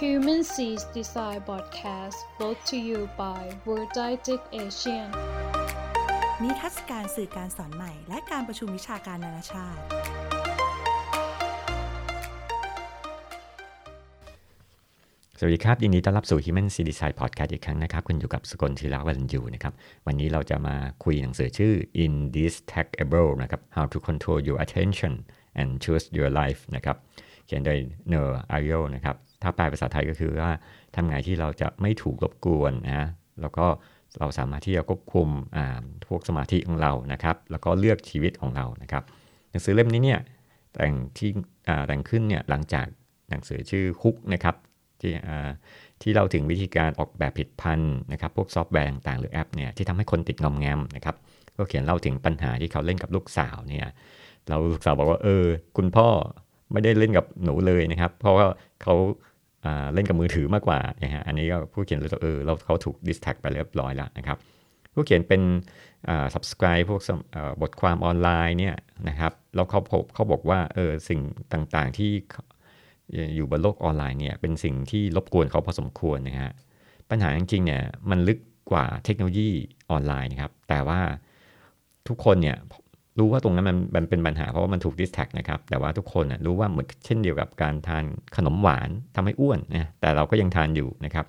Human Seas Design Podcast brought to you by World Didactic Asian นิทรรศการสื่อการสอนใหม่ และการประชุมวิชาการนานาชาติ สวัสดีครับ ยินดีต้อนรับสู่ Human C Design Podcast อีกครั้งนะครับ คุณอยู่กับสกลธีระวันอยู่นะครับ วันนี้เราจะมาคุยหนังสือชื่อ Indistackable นะครับ How to Control Your Attention and Choose Your Life นะครับ เขียนโดย n e r a r i o นะครับ ถ้าแปลภาษาไทยก็คือว่าทำไงที่เราจะไม่ถูกรบกวนนะแล้วก็เราสามารถที่จะควบคุมพวกสมาธิของเรานะครับ แล้วก็เลือกชีวิตของเรานะครับ หนังสือเล่มนี้เนี่ยแต่งที่แต่งขึ้นเนี่ยหลังจากหนังสือชื่อคุกนะครับที่ที่เราถึงวิธีการออกแบบผิดพันนะครับ พวกซอฟต์แวร์ต่างๆหรือแอปเนี่ยที่ทำให้คนติดงอมแงมนะครับ ก็เขียนเล่าถึงปัญหาที่เขาเล่นกับลูกสาวเนี่ยเราลูกสาวบอกว่าเออ คุณพ่อไม่ได้เล่นกับหนูเลยนะครับ เพราะว่าเขา เล่นกับมือถือมากกว่านะฮะอันนี้ก็ผู้เขียนรู้สึกเออเราเขาถูกดิสแท็กไปเรียบร้อยแล้วนะครับ ผู้เขียนเป็น subscribe พวกบทความออนไลน์เนี่ยนะครับแล้วเขาเขาบอกว่าเออสิ่งต่างๆที่อยู่บนโลกออนไลน์เนี่ยเป็นสิ่งที่รบกวนเขาพอสมควรนะฮะปัญหาจริงๆเนี่ยมันลึกกว่าเทคโนโลยีออนไลน์นะครับแต่ว่าทุกคนเนี่ย รู้ว่าตรงนั้นมันมันเป็นปัญหาเพราะว่ามันถูก distract นะครับ แต่ว่าทุกคนรู้ว่าเหมือนเช่นเดียวกับการทานขนมหวานทำให้อ้วนนะแต่เราก็ยังทานอยู่นะครับ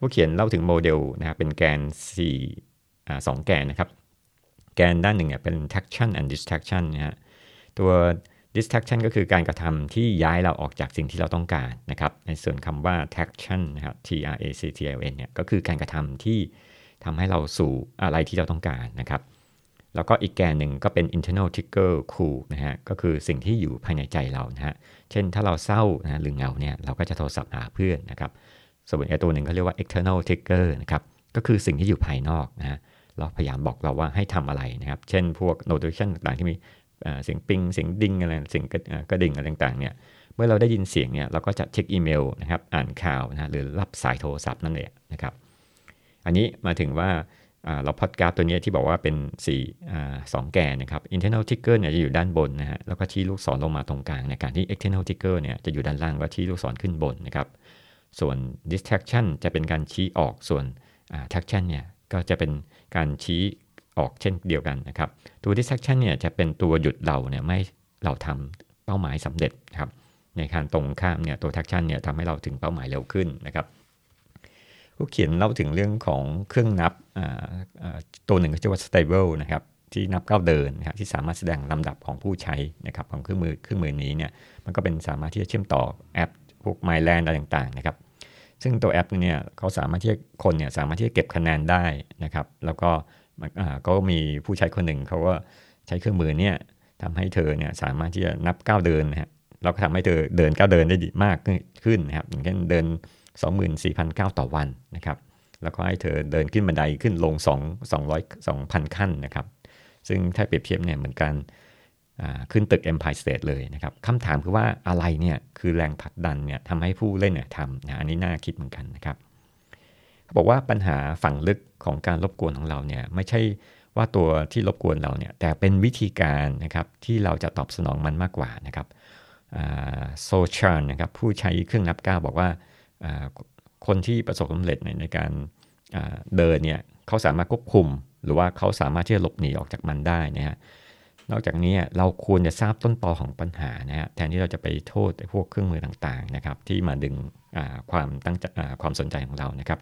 ผู้เขียนเล่าถึงโมเดลนะครับเป็นแกน4อ่าสองแกนนะครับ แกนด้านหนึ่งเป็น traction and distraction นะฮะตัว distraction ก็คือการกระทำที่ย้ายเราออกจากสิ่งที่เราต้องการนะครับ ในส่วนคำว่า traction นะครับ T R A C T I O N เนี่ยก็คือการกระทำที่ทำให้เราสู่อะไรที่เราต้องการนะครับ แล้วก็อีกแกนหนึ่งก็เป็น internal trigger cool นะฮะ ก็คือสิ่งที่อยู่ภายในใจเรานะฮะ เช่นถ้าเราเศร้านะหรือเหงาเนี่ย เราก็จะโทรศัพท์หาเพื่อนนะครับ ส่วนอีกตัวหนึ่งเขาเรียกว่า external trigger นะครับ ก็คือสิ่งที่อยู่ภายนอกนะฮะ เราพยายามบอกเราว่าให้ทำอะไรนะครับ เช่นพวก notification ต่างๆที่มีเสียงปิง เสียงดิ้งอะไร เสียงกระดิ่งอะไรต่างๆเนี่ย เมื่อเราได้ยินเสียงเนี่ยเราก็จะเช็คอีเมลนะครับ อ่านข่าวนะหรือรับสายโทรศัพท์นั่นเองนะครับ อันนี้มาถึงว่า เราพอดการ์ดตัวนี้ที่บอกว่าเป็น4 2แกนนะครับ internal trigger เนี่ยจะอยู่ด้านบนนะฮะแล้วก็ชี้ลูกศรลงมาตรงกลางในการที่ external trigger เนี่ยจะอยู่ด้านล่างก็ชี้ลูกศรขึ้นบนนะครับส่วน distraction จะเป็นการชี้ออกส่วน traction เนี่ยก็จะเป็นการชี้ออกเช่นเดียวกันนะครับ ตัว distraction เนี่ยจะเป็นตัวหยุดเราเนี่ยไม่เราทำเป้าหมายสำเร็จครับในการตรงข้ามเนี่ยตัว traction เนี่ยทำให้เราถึงเป้าหมายเร็วขึ้นนะครับผู้เขียนเล่าถึงเรื่องของเครื่องนับ ตัวหนึ่งก็ชื่อว่า stable นะครับที่นับก้าวเดินนะครับที่สามารถแสดงลำดับของผู้ใช้นะครับของเครื่องมือเครื่องมือนี้เนี่ยมันก็เป็นสามารถที่จะเชื่อมต่อแอปพวก MyLand อะไรต่างๆนะครับซึ่งตัวแอปเนี่ยเขาสามารถที่คนเนี่ยสามารถที่จะเก็บคะแนนได้นะครับแล้วก็ก็มีผู้ใช้คนหนึ่งเขาก็ใช้เครื่องมือเนี่ยทำให้เธอเนี่ยสามารถที่จะนับก้าวเดินนะฮะเราก็ทำให้เธอเดินก้าวเดินได้ดีมากขึ้นนะครับอย่างเช่นเดิน 24,000ก้าวต่อวันนะครับ แล้วก็ให้เธอเดินขึ้นบันไดขึ้นลง 2 200 2,000 ขั้นนะครับ ซึ่งถ้าเปรียบเทียบเนี่ยเหมือนกันขึ้นตึก Empire State เลยนะครับคำถามคือว่าอะไรเนี่ยคือแรงผลักดันเนี่ยทำให้ผู้เล่นเนี่ยทำนะอันนี้น่าคิดเหมือนกันนะครับเขาบอกว่าปัญหาฝั่งลึกของการรบกวนของเราเนี่ยไม่ใช่ว่าตัวที่รบกวนเราเนี่ยแต่เป็นวิธีการนะครับที่เราจะตอบสนองมันมากกว่านะครับโซชานนะครับผู้ใช้เครื่องนับก้าวบอกว่า คนที่ประสบความสำเร็จในการเดินเนี่ยเขาสามารถควบคุม หรือว่าเขาสามารถที่จะหลบหนีออกจากมันได้นะฮะนอกจากนี้เราควรจะทราบต้นตอของปัญหานะฮะแทนที่เราจะไปโทษพวกเครื่องมือต่างๆนะครับที่มาดึงความตั้งความสนใจของเรานะครับ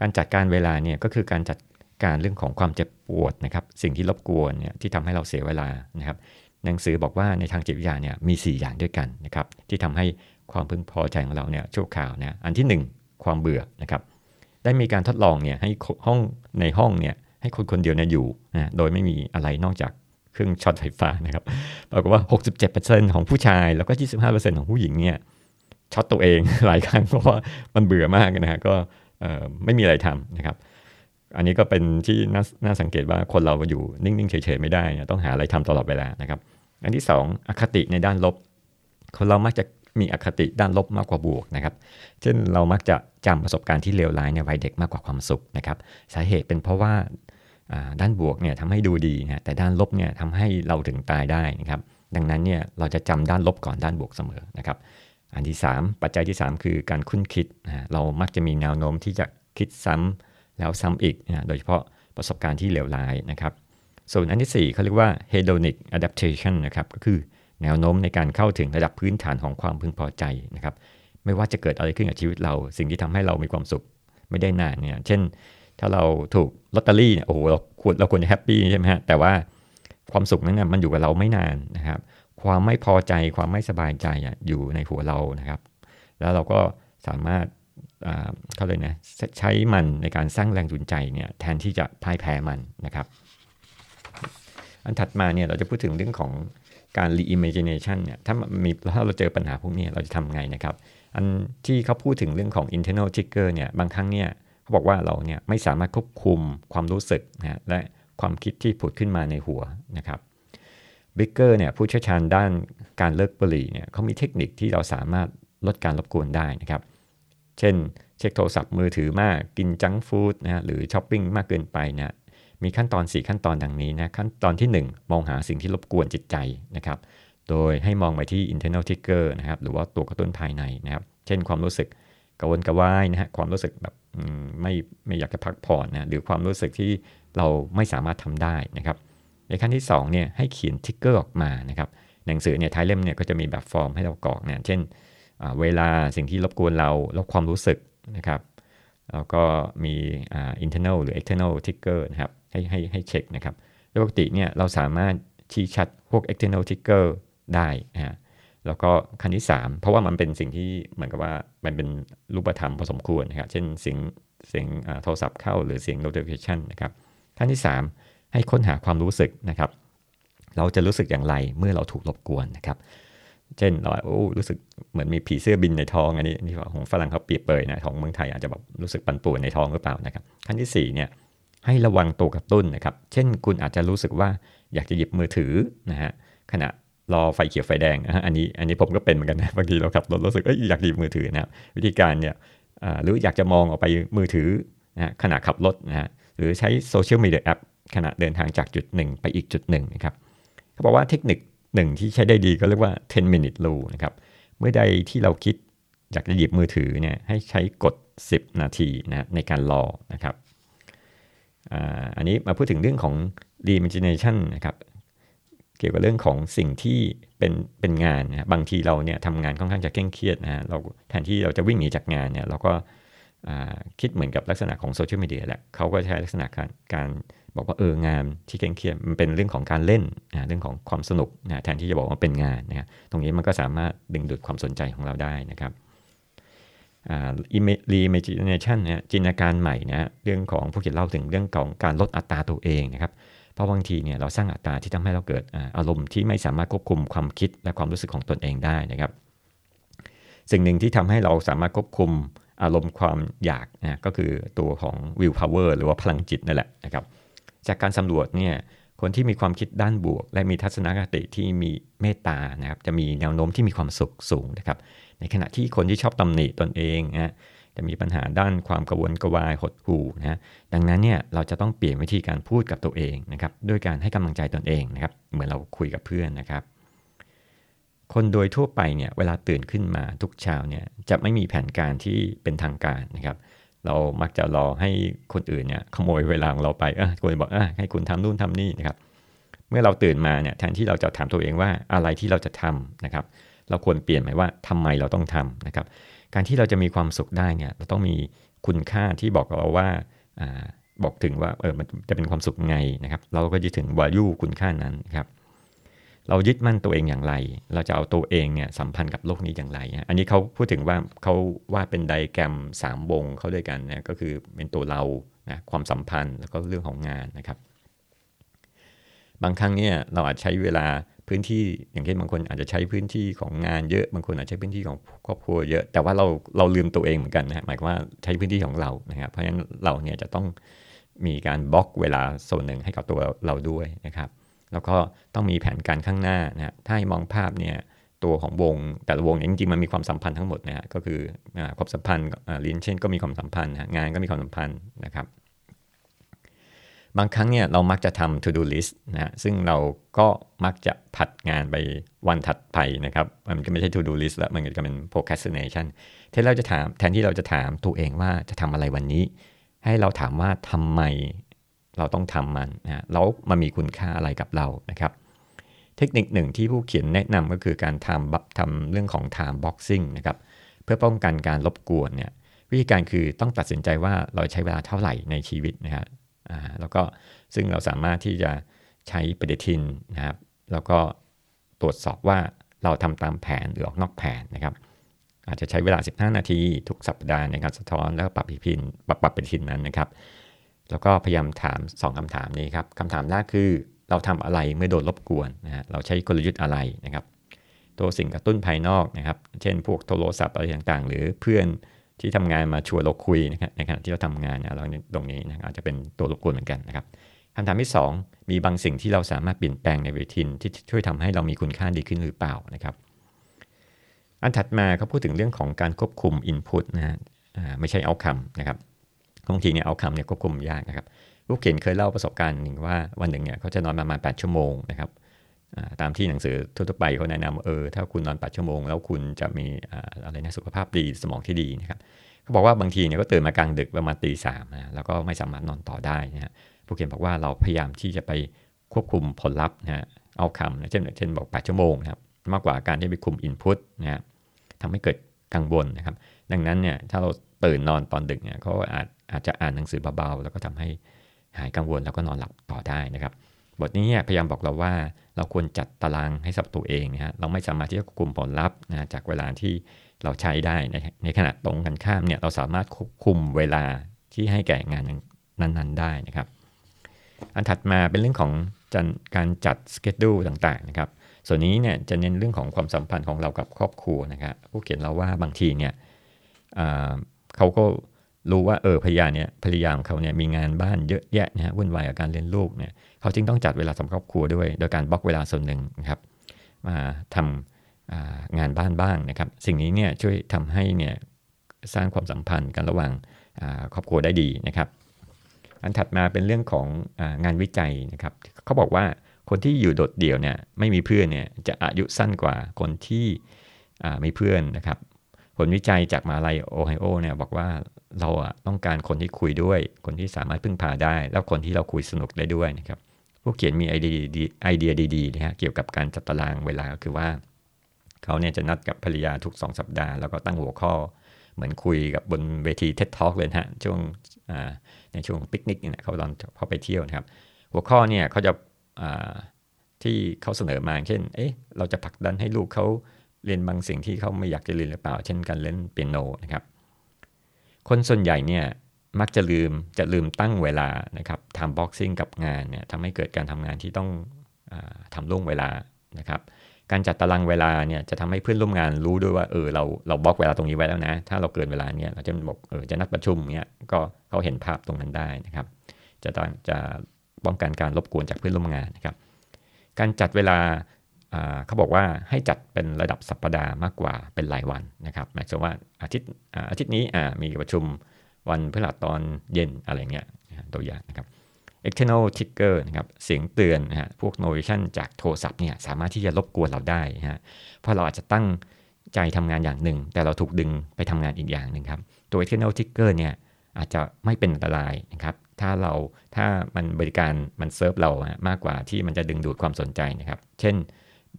การจัดการเวลาเนี่ยก็คือการจัดการเรื่องของความเจ็บปวดนะครับสิ่งที่รบกวนเนี่ยที่ทำให้เราเสียเวลานะครับหนังสือบอกว่าในทางจิตวิทยาเนี่ยมี 4 อย่างด้วยกันนะครับที่ทำให้ความพึงพอใจของเราเนี่ยชั่วคราวนะอันที่ 1 ความเบื่อนะครับได้มีการทดลองเนี่ยให้ห้องในห้องเนี่ยให้คนคนเดียวเนี่ยอยู่นะโดยไม่มีอะไรนอกจากเครื่องช็อตไฟฟ้านะครับปรากฏว่า 67%ของผู้ชายแล้วก็ 25%ของผู้หญิงเนี่ยช็อตตัวเองหลายครั้งเพราะว่ามันเบื่อมากนะฮะก็ไม่มีอะไรทำนะครับ อันนี้ก็เป็นที่น่าสังเกตว่าคนเราอยู่นิ่ง ๆ เฉย ๆ ไม่ได้ ต้องหาอะไรทำตลอดเวลานะครับ อันที่ 2 อคติในด้านลบ คนเรามักจะ มีอคติด้านลบมากกว่าบวกนะครับเช่นเรามักจะจำประสบการณ์ที่เลวร้ายในวัยเด็กมากกว่าความสุขนะครับสาเหตุเป็นเพราะว่าด้านบวกเนี่ยทำให้ดูดีนะแต่ด้านลบเนี่ยทำให้เราถึงตายได้นะครับดังนั้นเนี่ยเราจะจำด้านลบก่อนด้านบวกเสมอนะครับอันที่ 3 ปัจจัยที่ 3 คือการคุ้นคิดนะเรามักจะมีแนวโน้มที่จะคิดซ้ำแล้วซ้ำอีกนะโดยเฉพาะประสบการณ์ที่เลวร้ายนะครับ ส่วนอันที่ 4เขาเรียกว่า hedonic adaptation นะครับก็คือ แนวโน้มในการเข้าถึงระดับพื้นฐานของความพึงพอใจนะครับ ไม่ว่าจะเกิดอะไรขึ้นกับชีวิตเรา สิ่งที่ทำให้เรามีความสุขไม่ได้นานเนี่ย เช่น ถ้าเราถูกลอตเตอรี่เนี่ยโอ้โหเราควรเราควรจะแฮปปี้ใช่ไหมฮะแต่ว่าความสุขนั้นนะมันอยู่กับเราไม่นานนะครับ ความไม่พอใจความไม่สบายใจอยู่ในหัวเรานะครับ แล้วเราก็สามารถเขาเลยนะใช้มันในการสร้างแรงจูงใจเนี่ยแทนที่จะพ่ายแพ้มันนะครับ อันถัดมาเนี่ยเราจะพูดถึงเรื่องของ การ reimagination เนี่ยถ้ามีถ้าเราเจอปัญหาพวกนี้เราจะทำไงนะครับ อันที่เขาพูดถึงเรื่องของ internal trigger เนี่ยบางครั้งเนี่ยเขาบอกว่าเราเนี่ยไม่สามารถควบคุมความรู้สึกนะและความคิดที่ผุดขึ้นมาในหัวนะครับบิกเกอร์เนี่ยผู้เชี่ยวชาญด้านการเลิกบุหรี่เนี่ยเขามีเทคนิคที่เราสามารถลดการรบกวนได้นะครับ เช่น เช็คโทรศัพท์มือถือมากกินจังฟู้ดนะหรือช้อปปิ้งมากเกินไปนะ มีขั้นตอน 4 ขั้นตอนดังนี้นะขั้นตอนที่ 1 มองหาสิ่งที่รบกวนจิตใจนะครับ โดยให้มองไปที่ internal trigger นะครับหรือว่าตัวกระตุ้นภายในนะครับ เช่นความรู้สึกกระวนกระวายนะฮะความรู้สึกแบบไม่ไม่อยากจะพักผ่อนนะหรือความรู้สึกที่เราไม่สามารถทำได้นะครับ ในขั้นที่2เนี่ยให้เขียนทิกเกอร์ออกมานะครับหนังสือเนี่ยท้ายเล่มเนี่ยก็จะมีแบบฟอร์มให้เรากรอกเนี่ยเช่นเวลาสิ่งที่รบกวนเราแล้วความรู้สึกนะครับแล้วก็มี internal หรือ external trigger นะครับ ให้ให้ให้เช็คนะครับโดยปกติเนี่ยเราสามารถชี้ชัดพวก external trigger ได้นะฮะแล้วก็ขั้นที่ 3 เพราะว่ามันเป็นสิ่งที่เหมือนกับว่ามันเป็นรูปธรรมพอสมควรนะครับเช่นเสียงเสียงโทรศัพท์เข้าหรือเสียง notification นะครับขั้นที่ 3 ให้ค้นหาความรู้สึกนะครับ เราจะรู้สึกอย่างไรเมื่อเราถูกรบกวนนะครับ เช่นเราโอ้รู้สึกเหมือนมีผีเสื้อบินในท้องอันนี้นี่ของฝรั่งเขาเปรียบเปยนะของเมืองไทยอาจจะแบบรู้สึกปั่นป่วนในท้องหรือเปล่านะครับ ขั้นที่4เนี่ย ให้ระวังตัวกระตุ้นนะครับ เช่นคุณอาจจะรู้สึกว่าอยากจะหยิบมือถือนะฮะขณะรอไฟเขียวไฟแดงอันนี้อันนี้ผมก็เป็นเหมือนกันนะบางทีเราขับรถรู้สึกอยากหยิบมือถือนะครับวิธีการเนี่ยหรืออยากจะมองออกไปมือถือนะขณะขับรถนะฮะหรือใช้โซเชียลมีเดียแอปขณะเดินทางจากจุดหนึ่งไปอีกจุดหนึ่งนะครับเขาบอกว่าเทคนิคหนึ่งที่ใช้ได้ดีก็เรียกว่า 10 minute rule นะครับเมื่อใดที่เราคิดอยากจะหยิบมือถือเนี่ยให้ใช้กด 10 นาทีนะในการรอนะครับ อันนี้มาพูดถึงเรื่องของ reimagination นะครับ เกี่ยวกับเรื่องของสิ่งที่เป็นเป็นงานนะบางทีเราเนี่ยทำงานค่อนข้างจะเคร่งเครียดนะเราแทนที่เราจะวิ่งหนีจากงานเนี่ยเราก็คิดเหมือนกับลักษณะของโซเชียลมีเดียแหละเขาก็ใช้ลักษณะการการบอกว่าเอองานที่เคร่งเครียดมันเป็นเรื่องของการเล่นนะเรื่องของความสนุกนะแทนที่จะบอกว่าเป็นงานนะตรงนี้มันก็สามารถดึงดูดความสนใจของเราได้นะครับ รีเมจิเนชันเนี่ยจินตนาการใหม่นะเรื่องของผู้เขียนเล่าถึงเรื่องของการลดอัตราตัวเองนะครับเพราะบางทีเนี่ยเราสร้างอัตราที่ทำให้เราเกิดอารมณ์ที่ไม่สามารถควบคุมความคิดและความรู้สึกของตนเองได้นะครับ สิ่งหนึ่งที่ทำให้เราสามารถควบคุมอารมณ์ความอยากนะก็คือตัวของ will power หรือว่าพลังจิตนั่นแหละนะครับจากการสำรวจเนี่ยคนที่มีความคิดด้านบวก และมีทัศนคติที่มีเมตตานะครับจะมีแนวโน้มที่มีความสุขสูงนะครับ ในขณะที่คนที่ชอบตำหนิตนเองนะจะมีปัญหาด้านความกระวนกระวายหดหู่นะดังนั้นเนี่ยเราจะต้องเปลี่ยนวิธีการพูดกับตัวเองนะครับด้วยการให้กำลังใจตนเองนะครับเหมือนเราคุยกับเพื่อนนะครับ คนโดยทั่วไปเนี่ยเวลาตื่นขึ้นมาทุกเช้าเนี่ยจะไม่มีแผนการที่เป็นทางการนะครับ เรามักจะรอให้คนอื่นเนี่ยขโมยเวลาของเราไปเออคนบอกเออให้คุณทำนู่นทำนี่นะครับ เมื่อเราตื่นมาเนี่ยแทนที่เราจะถามตัวเองว่าอะไรที่เราจะทำนะครับ เราควรเปลี่ยนไหมว่าทำไมเราต้องทำนะครับ การที่เราจะมีความสุขได้เนี่ยเราต้องมีคุณค่าที่บอกเราว่าอบอกถึงว่าเออมันจะเป็นความสุขไงนะครับ เราก็ยึดถึง value คุณค่านั้นครับ เรายึดมั่นตัวเองอย่างไร เราจะเอาตัวเองเนี่ยสัมพันธ์กับโลกนี้อย่างไร อันนี้เขาพูดถึงว่าเขาว่าเป็นไดแกรม3วงเขาด้วยกันนะก็คือเป็นตัวเรานะความสัมพันธ์แล้วก็เรื่องของงานนะครับ บางครั้งเนี่ยเราอาจใช้เวลา พื้นที่อย่างเช่นบางคนอาจจะใช้พื้นที่ของงานเยอะบางคนอาจจะใช้พื้นที่ของครอบครัวเยอะ แต่ว่าเราเราลืมตัวเองเหมือนกันนะหมายความว่าใช้พื้นที่ของเรานะครับ เพราะฉะนั้นเราเนี่ยจะต้องมีการบล็อกเวลาส่วนหนึ่งให้กับตัวเราด้วยนะครับ แล้วก็ต้องมีแผนการข้างหน้านะถ้าให้มองภาพเนี่ยตัวของวงแต่ละวงเนี่ยจริงๆมันมีความสัมพันธ์ทั้งหมดนะฮะก็คือความสัมพันธ์ลินเช่นก็มีความสัมพันธ์งานก็มีความสัมพันธ์นะครับ บางครั้งเนี่ยเรามักจะทำ to do list นะซึ่งเราก็มักจะผัดงานไปวันถัดไปนะครับ มันก็ไม่ใช่ to do list แล้ว มันก็เป็น procrastination แทนเราจะถามแทนที่เราจะถามตัวเองว่าจะทำอะไรวันนี้ ให้เราถามว่าทำไมเราต้องทำมันนะแล้วมันมีคุณค่าอะไรกับเรานะครับ เทคนิคหนึ่งที่ผู้เขียนแนะนำก็คือการทำบัทำเรื่องของ time boxing นะครับ เพื่อป้องกันการรบกวนเนี่ยวิธีการคือต้องตัดสินใจว่าเราใช้เวลาเท่าไหร่ในชีวิตนะครับ แล้วก็ซึ่งเราสามารถที่จะใช้ปฏิทินนะครับ แล้วก็ตรวจสอบว่าเราทำตามแผนหรือออกนอกแผนนะครับ อาจจะใช้เวลา 15 นาที ทุกสัปดาห์ในการสะท้อนแล้วปรับปฏิทินปรับปรับปฏิทินนั้นนะครับ แล้วก็พยายามถาม 2คำถามนี้ครับคำถามแรกคือเราทำอะไรเมื่อโดนรบกวนนะฮะเราใช้กลยุทธ์อะไรนะครับ ตัวสิ่งกระตุ้นภายนอกนะครับ เช่น พวกโทรศัพท์อะไรต่างๆ หรือเพื่อน ที่ทำงานมาชวนเราคุยนะครับในขณะที่เราทำงานนะเราตรงนี้นะอาจจะเป็นตัวรบกวนเหมือนกันนะครับคำถามที่ 2 มีบางสิ่งที่เราสามารถเปลี่ยนแปลงในเวทินที่ช่วยทำให้เรามีคุณค่าดีขึ้นหรือเปล่านะครับ อันถัดมาเขาพูดถึงเรื่องของการควบคุม Input นะฮะไม่ใช่เอาคำนะครับบางทีเนี่ยเอาคำเนี่ยควบคุมยากนะครับ ลูกเขียนเคยเล่าประสบการณ์หนึ่งว่าวันหนึ่งเนี่ยเขาจะนอนประมาณ 8 ชั่วโมงนะครับ ตามที่หนังสือทั่วไปเขาแนะนำเออถ้าคุณนอน8ชั่วโมง แล้วคุณจะมีอะไรนะสุขภาพดีสมองที่ดีนะครับเขาบอกว่าบางทีเนี่ยก็ตื่นมากลางดึกประมาณตีสามนะแล้วก็ไม่สามารถนอนต่อได้นะฮะผู้เขียนบอกว่าเราพยายามที่จะไปควบคุมผลลัพธ์นะฮะเอาคำนะเช่นเช่นบอก 8 ชั่วโมงนะครับมากกว่าการที่ไปคุมอินพุตนะฮะทำให้เกิดกังวลนะครับ ดังนั้นเนี่ยถ้าเราตื่นนอนตอนดึกเนี่ยเขาอาจอาจจะอ่านหนังสือเบาๆแล้วก็ทำให้หายกังวลแล้วก็นอนหลับต่อได้นะครับ บทนี้พยายามบอกเราว่าเราควรจัดตารางให้สับตัวเองนะฮะเราไม่สามารถที่จะควบคุมผลลัพธ์นะจากเวลาที่เราใช้ได้ในในขณะตรงกันข้ามเนี่ยเราสามารถควบคุมเวลาที่ให้แก่งานนั้นๆ ได้นะครับ อันถัดมาเป็นเรื่องของการจัดสเกจดูต่างๆนะครับส่วนนี้เนี่ยจะเน้นเรื่องของความสัมพันธ์ของเรากับครอบครัวนะครับผู้เขียนเราว่าบางทีเนี่ยเขาก็ รู้ว่าเออภรรยาเนี่ยภรรยาของเขาเนี่ยมีงานบ้านเยอะแยะนะฮะวุ่นวายกับการเลี้ยงลูกเนี่ยเขาจึงต้องจัดเวลาสำหรับครอบครัวด้วย โดยการบล็อกเวลาส่วนหนึ่งนะครับมาทำงานบ้านบ้างนะครับ สิ่งนี้เนี่ยช่วยทำให้เนี่ยสร้างความสัมพันธ์กันระหว่างครอบครัวได้ดีนะครับ อันถัดมาเป็นเรื่องของงานวิจัยนะครับเขาบอกว่าคนที่อยู่โดดเดี่ยวเนี่ยไม่มีเพื่อนเนี่ยจะอายุสั้นกว่าคนที่มีเพื่อนนะครับ ผลวิจัยจากมหาลัยโอไฮโอเนี่ยบอกว่าเราอะต้องการคนที่คุยด้วย คนที่สามารถพึ่งพาได้ แล้วคนที่เราคุยสนุกได้ด้วยนะครับผู้เขียนมีไอเดียดีไอเดียดีๆนะฮะเกี่ยวกับการจัดตารางเวลาคือว่า เขาเนี่ยจะนัดกับภรรยาทุก 2 สัปดาห์ แล้วก็ตั้งหัวข้อ เหมือนคุยกับบนเวที TED Talk เลยฮะช่วงในช่วงปิกนิกเนี่ยเขาตอนเขาไปเที่ยวนะครับ หัวข้อเนี่ยเขาจะที่เขาเสนอมาเช่นเอ๊ะเราจะผลักดันให้ลูกเขา เรียนบางสิ่งที่เขาไม่อยากจะเรียนหรือเปล่า เช่นการเล่นเปียโนนะครับคนส่วนใหญ่เนี่ยมักจะลืมจะลืมตั้งเวลานะครับทำบ็อกซิ่งกับงานเนี่ยทำให้เกิดการทำงานที่ต้องอทำล่วงเวลานะครับการจัดตารางเวลาเนี่ยจะทำให้เพื่อนร่วมงานรู้ด้วยว่าเออเราเราบล็อกเวลาตรงนี้ไว้แล้วนะ ถ้าเราเกินเวลาเนี่ยเราจะบอกเออจะนัดประชุมเนี่ยก็เขาเห็นภาพตรงนั้นได้นะครับ จะต้องจะป้องกันการรบกวนจากเพื่อนร่วมงานนะครับ การจัดเวลา เขาบอกว่าให้จัดเป็นระดับสัปดาห์มากกว่าเป็นรายวันนะครับหมายถึงว่าอาทิตย์อาทิตย์นี้มีประชุมวันพฤหัสตอนเย็นอะไรเงี้ยตัวอย่างนะครับ external trigger นะครับเสียงเตือนนะฮะพวก notification จากโทรศัพท์เนี่ยสามารถที่จะรบกวนเราได้นะฮะเพราะเราอาจจะตั้งใจทำงานอย่างหนึ่ง แต่เราถูกดึงไปทำงานอีกอย่างหนึ่งครับ ตัว external trigger เนี่ยอาจจะไม่เป็นอันตรายนะครับ ถ้าเราถ้ามันบริการมันเซิร์ฟเรามากกว่าที่มันจะดึงดูดความสนใจนะครับ เช่น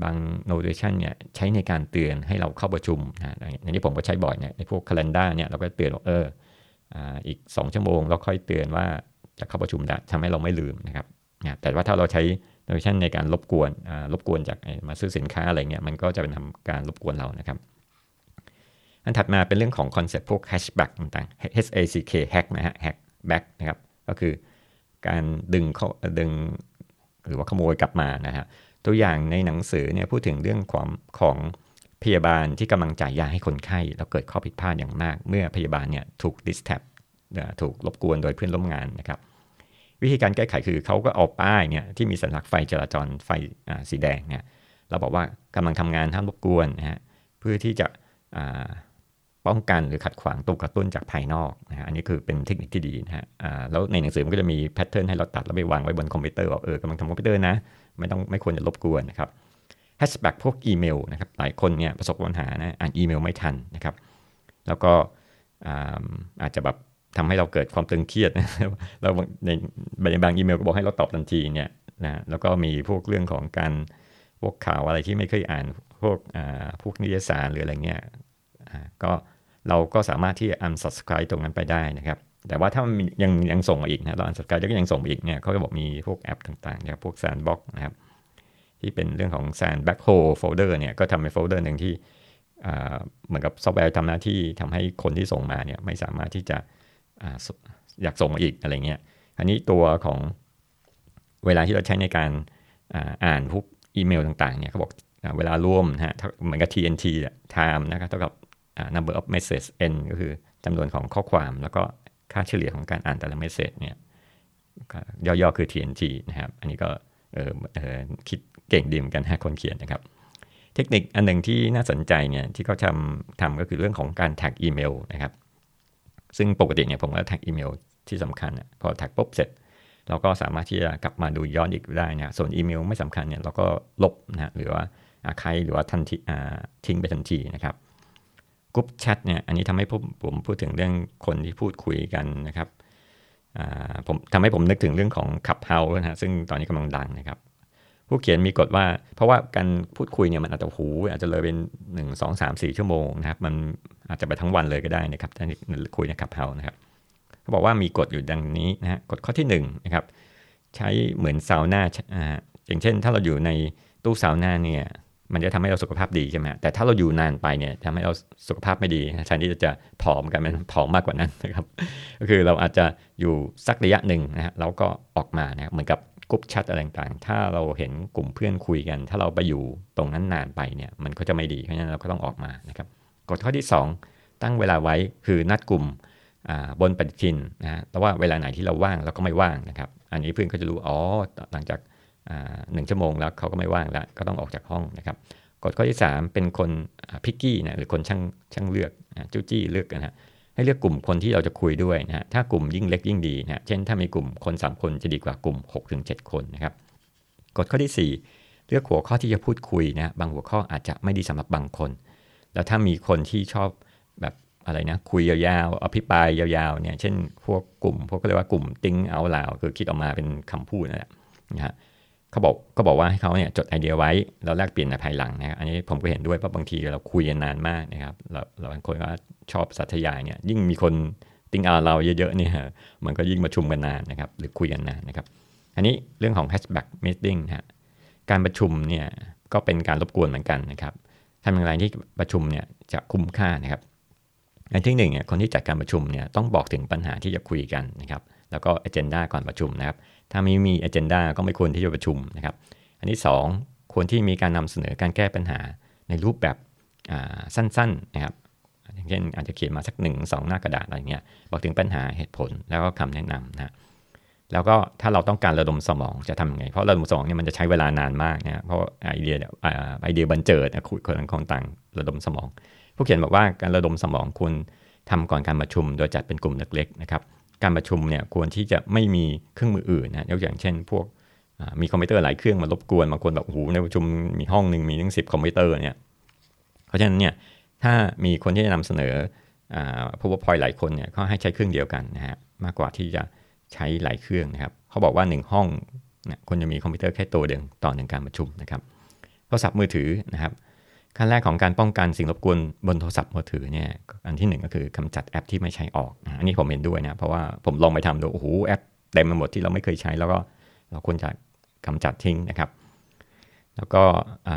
บาง notification เนี่ยใช้ในการเตือนให้เราเข้าประชุมนะในนี้ผมก็ใช้บ่อยเนี่ยในพวก calendar เนี่ยเราก็เตือนว่าเอออีก 2 ชั่วโมงเราค่อยเตือนว่าจะเข้าประชุมได้ทำให้เราไม่ลืมนะครับแต่ว่าถ้าเราใช้ notification ในการรบกวนรบกวนจากมาซื้อสินค้าอะไรเงี้ยมันก็จะเป็นทำการรบกวนเรานะครับ อันถัดมาเป็นเรื่องของ concept พวก hack back ต่างๆ H A C K hack นะฮะ hack back นะครับก็คือการดึงเข้าดึงหรือว่าขโมยกลับมานะฮะ ตัวอย่างในหนังสือเนี่ยพูดถึงเรื่องความของพยาบาลที่กำลังจ่ายยาให้คนไข้แล้วเกิดข้อผิดพลาดอย่างมาก เมื่อพยาบาลเนี่ยถูก distract ถูกรบกวนโดยเพื่อนร่วมงานนะครับ วิธีการแก้ไขคือเขาก็เอาป้ายเนี่ยที่มีสัญลักษณ์ไฟจราจรไฟสีแดงเนี่ยเราบอกว่ากำลังทำงานห้ามรบกวนนะฮะเพื่อที่จะป้องกันหรือขัดขวางตัวกระตุ้นจากภายนอกนะฮะอันนี้คือเป็นเทคนิคที่ดีนะฮะแล้วในหนังสือมันก็จะมี pattern ให้เราตัดแล้วไปวางไว้บนคอมพิวเตอร์ว่าเออกำลังทำคอมพิวเตอร์นะ ไม่ต้องไม่ควรจะรบกวนนะครับ hack back พวกอีเมลนะครับหลายคนเนี่ยประสบปัญหานะอ่านอีเมลไม่ทันนะครับแล้วก็อาจจะแบบทำให้เราเกิดความตึงเครียดนะแล้วในในบางอีเมลก็บอกให้เราตอบทันทีเนี่ยนะแล้วก็มีพวกเรื่องของการพวกข่าวอะไรที่ไม่เคยอ่านพวกพวกนิตยสารหรืออะไรเงี้ยก็เราก็สามารถที่จะ unsubscribe ตรงนั้นไปได้นะครับ แต่ว่าถ้ามันยังยังส่งมาอีกนะเรา unsubscribe แล้วก็ยังส่งมาอีกเนี่ยเขาก็บอกมีพวกแอปต่างๆนะครับพวก SaneBox นะครับที่เป็นเรื่องของ SaneBlackHole folder เนี่ยก็ทำเป็นโฟลเดอร์หนึ่งที่เหมือนกับซอฟต์แวร์ทำหน้าที่ทำให้คนที่ส่งมาเนี่ยไม่สามารถที่จะอยากส่งมาอีกอะไรเงี้ยอันนี้ตัวของเวลาที่เราใช้ในการอ่านพวกอีเมลต่างๆเนี่ยเขาบอกเวลารวมนะฮะเหมือนกับ TNT time นะครับเท่ากับ number of message n ก็คือจำนวนของข้อความแล้วก็ ค่าเฉลี่ยของการอ่านแต่ละ message เนี่ยย่อๆคือ TNT นะครับ อันนี้ก็เออเออคิดเก่งดีเหมือนกันฮะคนเขียนนะครับ เทคนิคอันหนึ่งที่น่าสนใจเนี่ยที่เขาทำทำก็คือเรื่องของการ tag อีเมลนะครับ ซึ่งปกติเนี่ยผมก็ tag อีเมลที่สำคัญพอ tag ปุ๊บเสร็จ เราก็สามารถที่จะกลับมาดูย้อนอีกได้นะส่วนอีเมลไม่สำคัญเนี่ยเราก็ลบนะหรือว่าใครหรือว่าทันทีทิ้งไปทันทีนะครับ group chat เนี่ยอันนี้ทำให้ผมผมพูดถึงเรื่องคนที่พูดคุยกันนะครับผมทำให้ผมนึกถึงเรื่องของ Clubhouse นะฮะซึ่งตอนนี้กำลังดังนะครับ ผู้เขียนมีกฎว่า เพราะว่าการพูดคุยเนี่ยมันอาจจะหูอาจจะเลยเป็นหนึ่งสองสามสี่ชั่วโมงนะครับ มันอาจจะไปทั้งวันเลยก็ได้นะครับถ้าคุยใน Clubhouse นะครับเขาบอกว่ามีกฎอยู่ดังนี้นะฮะกฎข้อที่1นะครับใช้เหมือนซาวน่าอย่างเช่น ถ้าเราอยู่ในตู้ซาวน่าเนี่ย มันจะทำให้เราสุขภาพดีใช่ไหมแต่ถ้าเราอยู่นานไปเนี่ยทำให้เราสุขภาพไม่ดีแทนที่จะผอมกันมันผอมมากกว่านั้นนะครับ ก็คือเราอาจจะอยู่สักระยะหนึ่งนะฮะแล้วก็ออกมานะเหมือนกับกลุ่มชัดอะไรต่างๆ ถ้าเราเห็นกลุ่มเพื่อนคุยกัน ถ้าเราไปอยู่ตรงนั้นนานไปเนี่ย มันก็จะไม่ดี เพราะฉะนั้นเราก็ต้องออกมานะครับ กฎข้อที่ 2 ตั้งเวลาไว้คือนัดกลุ่มบนปฏิทินนะฮะแต่ว่าเวลาไหนที่เราว่างเราก็ไม่ว่างนะครับ อันนี้เพื่อนก็จะรู้ อ๋อ หลังจาก หนึ่งชั่วโมงแล้วเขาก็ไม่ว่างแล้วก็ต้องออกจากห้องนะครับกฎข้อที่ 3 เป็นคนพิกกี้นะหรือคนช่างช่างเลือกจู้จี้เลือกนะฮะให้เลือกกลุ่มคนที่เราจะคุยด้วยนะฮะถ้ากลุ่มยิ่งเล็กยิ่งดีนะเช่นถ้ามีกลุ่มคน 3 คนจะดีกว่ากลุ่ม 6-7 คนนะครับกฎข้อที่ 4 เลือกหัวข้อที่จะพูดคุยนะบางหัวข้ออาจจะไม่ดีสำหรับบางคน แล้วถ้ามีคนที่ชอบแบบอะไรนะคุยยาวๆอภิปรายยาวๆเนี่ยเช่นพวกกลุ่มพวกก็เรียกว่ากลุ่มติ้งเอาลาวคือคิดออกมาเป็นคำพูดนั่นแหละนะฮะ เขาบอกก็บอกว่าให้เขาเนี่ยจดไอเดียไว้แล้วแลกเปลี่ยนในภายหลังนะครับอันนี้ผมก็เห็นด้วยเพราะบางทีเราคุยกันนานมากนะครับเราบางคนก็ชอบสัตยายเนี่ยยิ่งมีคนติ้งอาเราเยอะๆเนี่ยมันก็ยิ่งประชุมกันนานนะครับหรือคุยกันนานนะครับ อันนี้เรื่องของ hatchback meeting ฮะการประชุมเนี่ยก็เป็นการรบกวนเหมือนกันนะครับทำอย่างไรที่ประชุมเนี่ยจะคุ้มค่านะครับอันที่หนึ่งเนี่ยคนที่จัดการประชุมเนี่ยต้องบอกถึงปัญหาที่จะคุยกันนะครับ แล้วก็ agenda ก่อนประชุมนะครับ ถ้าไม่มี agenda ก็ไม่ควรที่จะประชุมนะครับ อันที่ 2 ควรที่มีการนำเสนอการแก้ปัญหาในรูปแบบสั้นๆนะครับอย่างเช่นอาจจะเขียนมาสักหนึ่งสองหน้ากระดาษอะไรเงี้ยบอกถึงปัญหาเหตุผลแล้วก็คำแนะนำนะแล้วก็ถ้าเราต้องการระดมสมองจะทำยังไง เพราะระดมสมองเนี่ยมันจะใช้เวลานานมากนะเพราะไอเดียไอเดียบรรเจิดคุยคนคนต่างระดมสมอง ผู้เขียนบอกว่าการระดมสมองควรทำก่อนการประชุม โดยจัดเป็นกลุ่มเล็กๆนะครับ การประชุมเนี่ยควรที่จะไม่มีเครื่องมืออื่นนะยกอย่างเช่น พวกมีคอมพิวเตอร์หลายเครื่องมารบกวนบางคนแบบโอ้โหในประชุมมีห้องหนึ่งมีทั้งสิบคอมพิวเตอร์เนี่ยเพราะฉะนั้นเนี่ยถ้ามีคนที่จะนำเสนอผู้ว่าพอยหลายคนเนี่ยก็ให้ใช้เครื่องเดียวกันนะฮะมากกว่าที่จะใช้หลายเครื่องนะครับเขาบอกว่า 1 ห้องเนี่ยคนจะมีคอมพิวเตอร์แค่ตัวเดียวต่อหนึ่งการประชุมนะครับโทรศัพท์มือถือนะครับ ขั้นแรกของการป้องกันสิ่งรบกวนบนโทรศัพท์มือถือเนี่ยอันที่หนึ่งก็คือกำจัดแอปที่ไม่ใช้ออก อันนี้ผมเห็นด้วยนะเพราะว่าผมลองไปทำดูโอ้โหแอปเต็มไปหมดที่เราไม่เคยใช้ แล้วก็เราควรจะกำจัดทิ้งนะครับ แล้วก็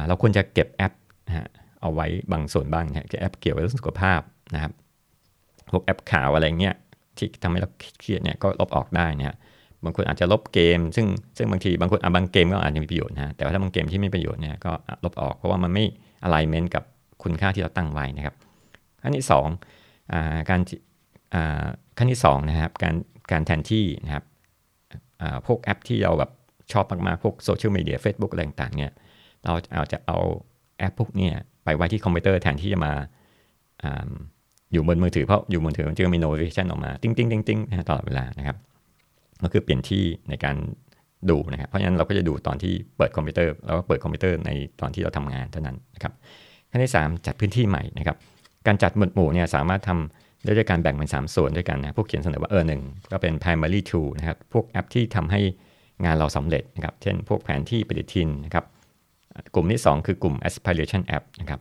เราควรจะเก็บแอปนะเอาไว้บางส่วนบ้างนะแอปเกี่ยวกับเรื่องสุขภาพนะครับพวกแอปข่าวอะไรเงี้ยที่ทำให้เราเครียดเนี่ยก็ลบออกได้นะบางคนอาจจะลบเกม ซึ่งซึ่งบางทีบางคนบางเกมก็อาจจะมีประโยชน์นะแต่ว่าถ้าบางเกมที่ไม่ประโยชน์เนี่ยก็ลบออกเพราะว่ามันไม่ alignment กับคุณค่าที่เราตั้งไว้นะครับ ขั้นที่2การขั้นที่2นะครับการการแทนที่นะครับพวกแอปที่เราแบบชอบมากๆ พวกโซเชียลมีเดียเฟซบุ๊กอะไรต่างๆเนี่ยเราเอาจะเอาแอปพวกนี้ไปไว้ที่คอมพิวเตอร์แทนที่จะมาอยู่บนมือถือเพราะอยู่บนมือถือมันจะมี notification ออกมา ติ้งติ้งติ้งติ้งนะตลอดเวลานะครับ ก็คือเปลี่ยนที่ในการ ดูนะครับเพราะฉะนั้นเราก็จะดูตอนที่เปิดคอมพิวเตอร์แล้วก็เปิดคอมพิวเตอร์ในตอนที่เราทำงานเท่านั้นนะครับขั้นที่ 3 จัดพื้นที่ใหม่นะครับการจัดหมวดหมู่เนี่ยสามารถทำได้ด้วยการแบ่งเป็น 3 ส่วนด้วยกันนะพวกเขียนเสนอว่าเออหนึ่งก็เป็น primary tool นะครับพวกแอปที่ทำให้งานเราสำเร็จนะครับเช่นพวกแผนที่ปฏิทินนะครับกลุ่มที่ 2 คือกลุ่ม aspiration app นะครับ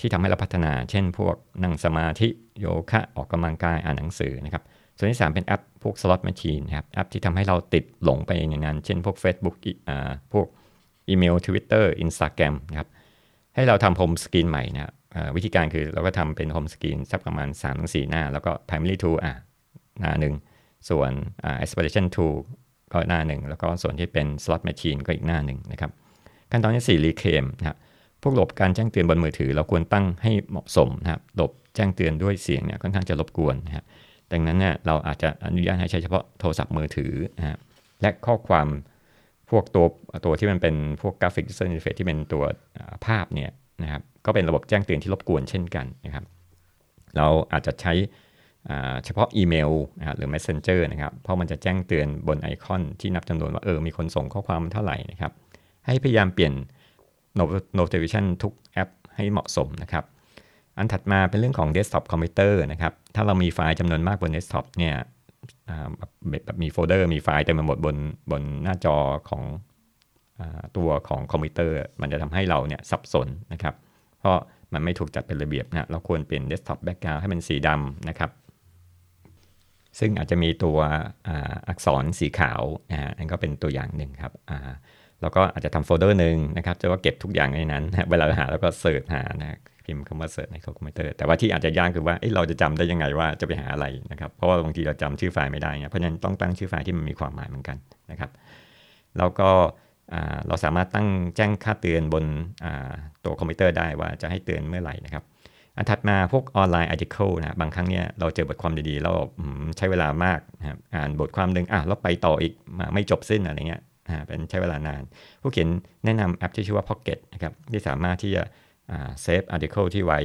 ที่ทำให้เราพัฒนา เช่น พวกนั่งสมาธิโยคะออกกำลังกายอ่านหนังสือนะครับ ส่วนที่ 3 เป็นแอปพวก slot machine นะครับแอปที่ทำให้เราติดหลงไปในงานเช่นพวก Facebook อ่าพวกอีเมล Twitter Instagram นะครับให้เราทำ home screen ใหม่นะครับวิธีการคือเราก็ทำเป็น home screen สักประมาณ 3-4 หน้า แล้วก็ primary tool อะหน้าหนึ่งส่วน aspiration tool ก็หน้าหนึ่งแล้วก็ส่วนที่เป็น slot machine ก็อีกหน้าหนึ่งนะครับขั้นตอนที่4 reclaim นะครับพวกระบบการแจ้งเตือนบนมือถือ เราควรตั้งให้เหมาะสมนะครับระบบแจ้งเตือนด้วยเสียงเนี่ยค่อนข้างจะรบกวนนะครับ ดังนั้นเนี่ยเราอาจจะอนุญาตให้ใช้เฉพาะโทรศัพท์มือถือนะฮะและข้อความพวกตัวตัวที่มันเป็นพวกกราฟิกดิจิทัลอินเฟที่เป็นตัวภาพเนี่ยนะครับก็เป็นระบบแจ้งเตือนที่รบกวนเช่นกันนะครับเราอาจจะใช้เฉพาะอีเมลนะหรือ Messenger นะครับ เพราะมันจะแจ้งเตือนบนไอคอนที่นับจำนวนว่าเออมีคนส่งข้อความเท่าไหร่นะครับ ให้พยายามเปลี่ยน notification ทุกแอปให้เหมาะสมนะครับ อันถัดมาเป็นเรื่องของ desktop computer นะครับ ถ้าเรามีไฟล์จำนวนมากบน desktop เนี่ยแบบมีโฟลเดอร์มีไฟล์เต็มไปหมดบนบนหน้าจอของอตัวของคอมพิวเตอร์ มันจะทำให้เราเนี่ยสับสนนะครับ เพราะมันไม่ถูกจัดเป็นระเบียบนะเราควรเปลี่ยน desktop background ให้เป็นสีดำนะครับ ซึ่งอาจจะมีตัวอักษรสีขาวอ่านั่นก็เป็นตัวอย่างหนึ่งครับแล้วก็อาจจะทำโฟลเดอร์หนึ่งนะครับจะว่าเก็บทุกอย่างในนั้น เวลาหาแล้วก็ search หานะ พิมพ์คำว่า search ในคอมพิวเตอร์แต่ว่าที่อาจจะยากคือว่าเราจะจำได้ยังไงว่าจะไปหาอะไรนะครับเพราะว่าบางทีเราจำชื่อไฟล์ไม่ได้เนี่ยเพราะฉะนั้นต้องตั้งชื่อไฟล์ที่มันมีความหมายเหมือนกันนะครับ แล้วก็เราสามารถตั้งแจ้งค่าเตือนบนตัวคอมพิวเตอร์ได้ว่าจะให้เตือนเมื่อไหร่นะครับอันถัดมาพวก online article นะบางครั้งเนี่ยเราเจอบทความดีๆ เราใช้เวลามากนะครับอ่านบทความหนึ่งอะแล้วไปต่ออีกไม่จบสิ้นอะไรเงี้ยเป็นใช้เวลานาน ผู้เขียนแนะนำแอปที่ชื่อว่า Pocket นะครับที่สามารถที่จะ save article ที่ไว้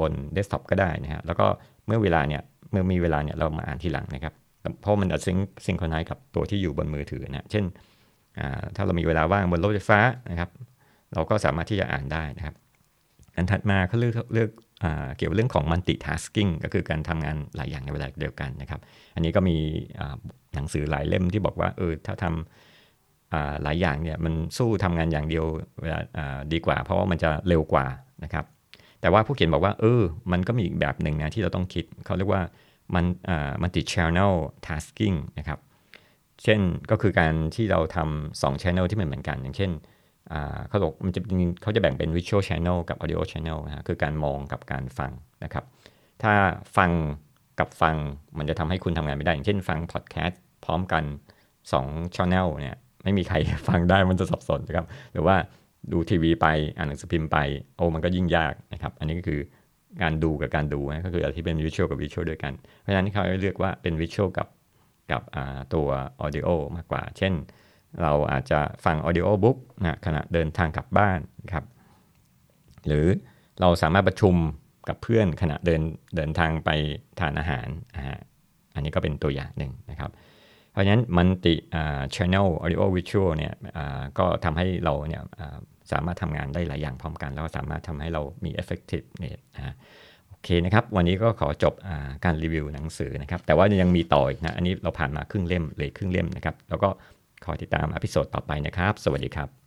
บนเดสก์ท็อปก็ได้นะฮะแล้วก็เมื่อเวลาเนี่ยเมื่อมีเวลาเนี่ยเรามาอ่านทีหลังนะครับ เพราะมันจะ sync synchronize กับตัวที่อยู่บนมือถือนะเช่นถ้าเรามีเวลาว่างบนรถไฟฟ้านะครับเราก็สามารถที่จะอ่านได้นะครับ อันถัดมาเขาเลือกเลือกเกี่ยวกับเรื่องของ multitasking ก็คือการทำงานหลายอย่างในเวลาเดียวกันนะครับ อันนี้ก็มีหนังสือหลายเล่มที่บอกว่าเออถ้าทำ หลายอย่างเนี่ยมันสู้ทำงานอย่างเดียวดีกว่า เพราะว่ามันจะเร็วกว่านะครับ แต่ว่าผู้เขียนบอกว่าเออมันก็มีอีกแบบหนึ่งนะที่เราต้องคิดเขาเรียกว่ามัน multi-channel tasking นะครับ เช่นก็คือการที่เราทำสอง channel ที่เหมือนเหมือนกัน อย่างเช่นเขาบอกมันจะเขาจะแบ่งเป็น visual channel กับ audio channel นะคือการมองกับการฟังนะครับ ถ้าฟังกับฟังมันจะทำให้คุณทำงานไม่ได้ อย่างเช่นฟังพอดแคสต์พร้อมกัน2 channel เนี่ย ไม่มีใครฟังได้มันจะสับสนนะครับ หรือว่าดูทีวีไปอ่านหนังสือพิมพ์ไปโอ้มันก็ยิ่งยากนะครับ อันนี้ก็คือการดูกับการดูนะก็คืออะไรที่เป็นวิชวลกับวิชวลด้วยกัน เพราะฉะนั้นเขาเลือกว่าเป็นวิชวลกับกับตัวออดิโอมากกว่า เช่น เราอาจจะฟังออดิโอบุ๊กนะขณะเดินทางกลับบ้านครับ หรือเราสามารถประชุมกับเพื่อนขณะเดินเดินทางไปทานอาหาร อันนี้ก็เป็นตัวอย่างหนึ่งนะครับ ราะฉะนั้นมันติชา channel audio visual เนี่ยก็ทำให้เราเนี่ยสามารถทำงานได้หลายอย่างพร้อมกัน แล้วก็สามารถทำให้เรามี effective เนี่ยโอเคนะครับ วันนี้ก็ขอจบการรีวิวหนังสือนะครับ แต่ว่ายังมีต่ออีกนะ อันนี้เราผ่านมาครึ่งเล่มเลยครึ่งเล่มนะครับ แล้วก็ขอติดตามอพิโซดต่อไปนะครับ สวัสดีครับ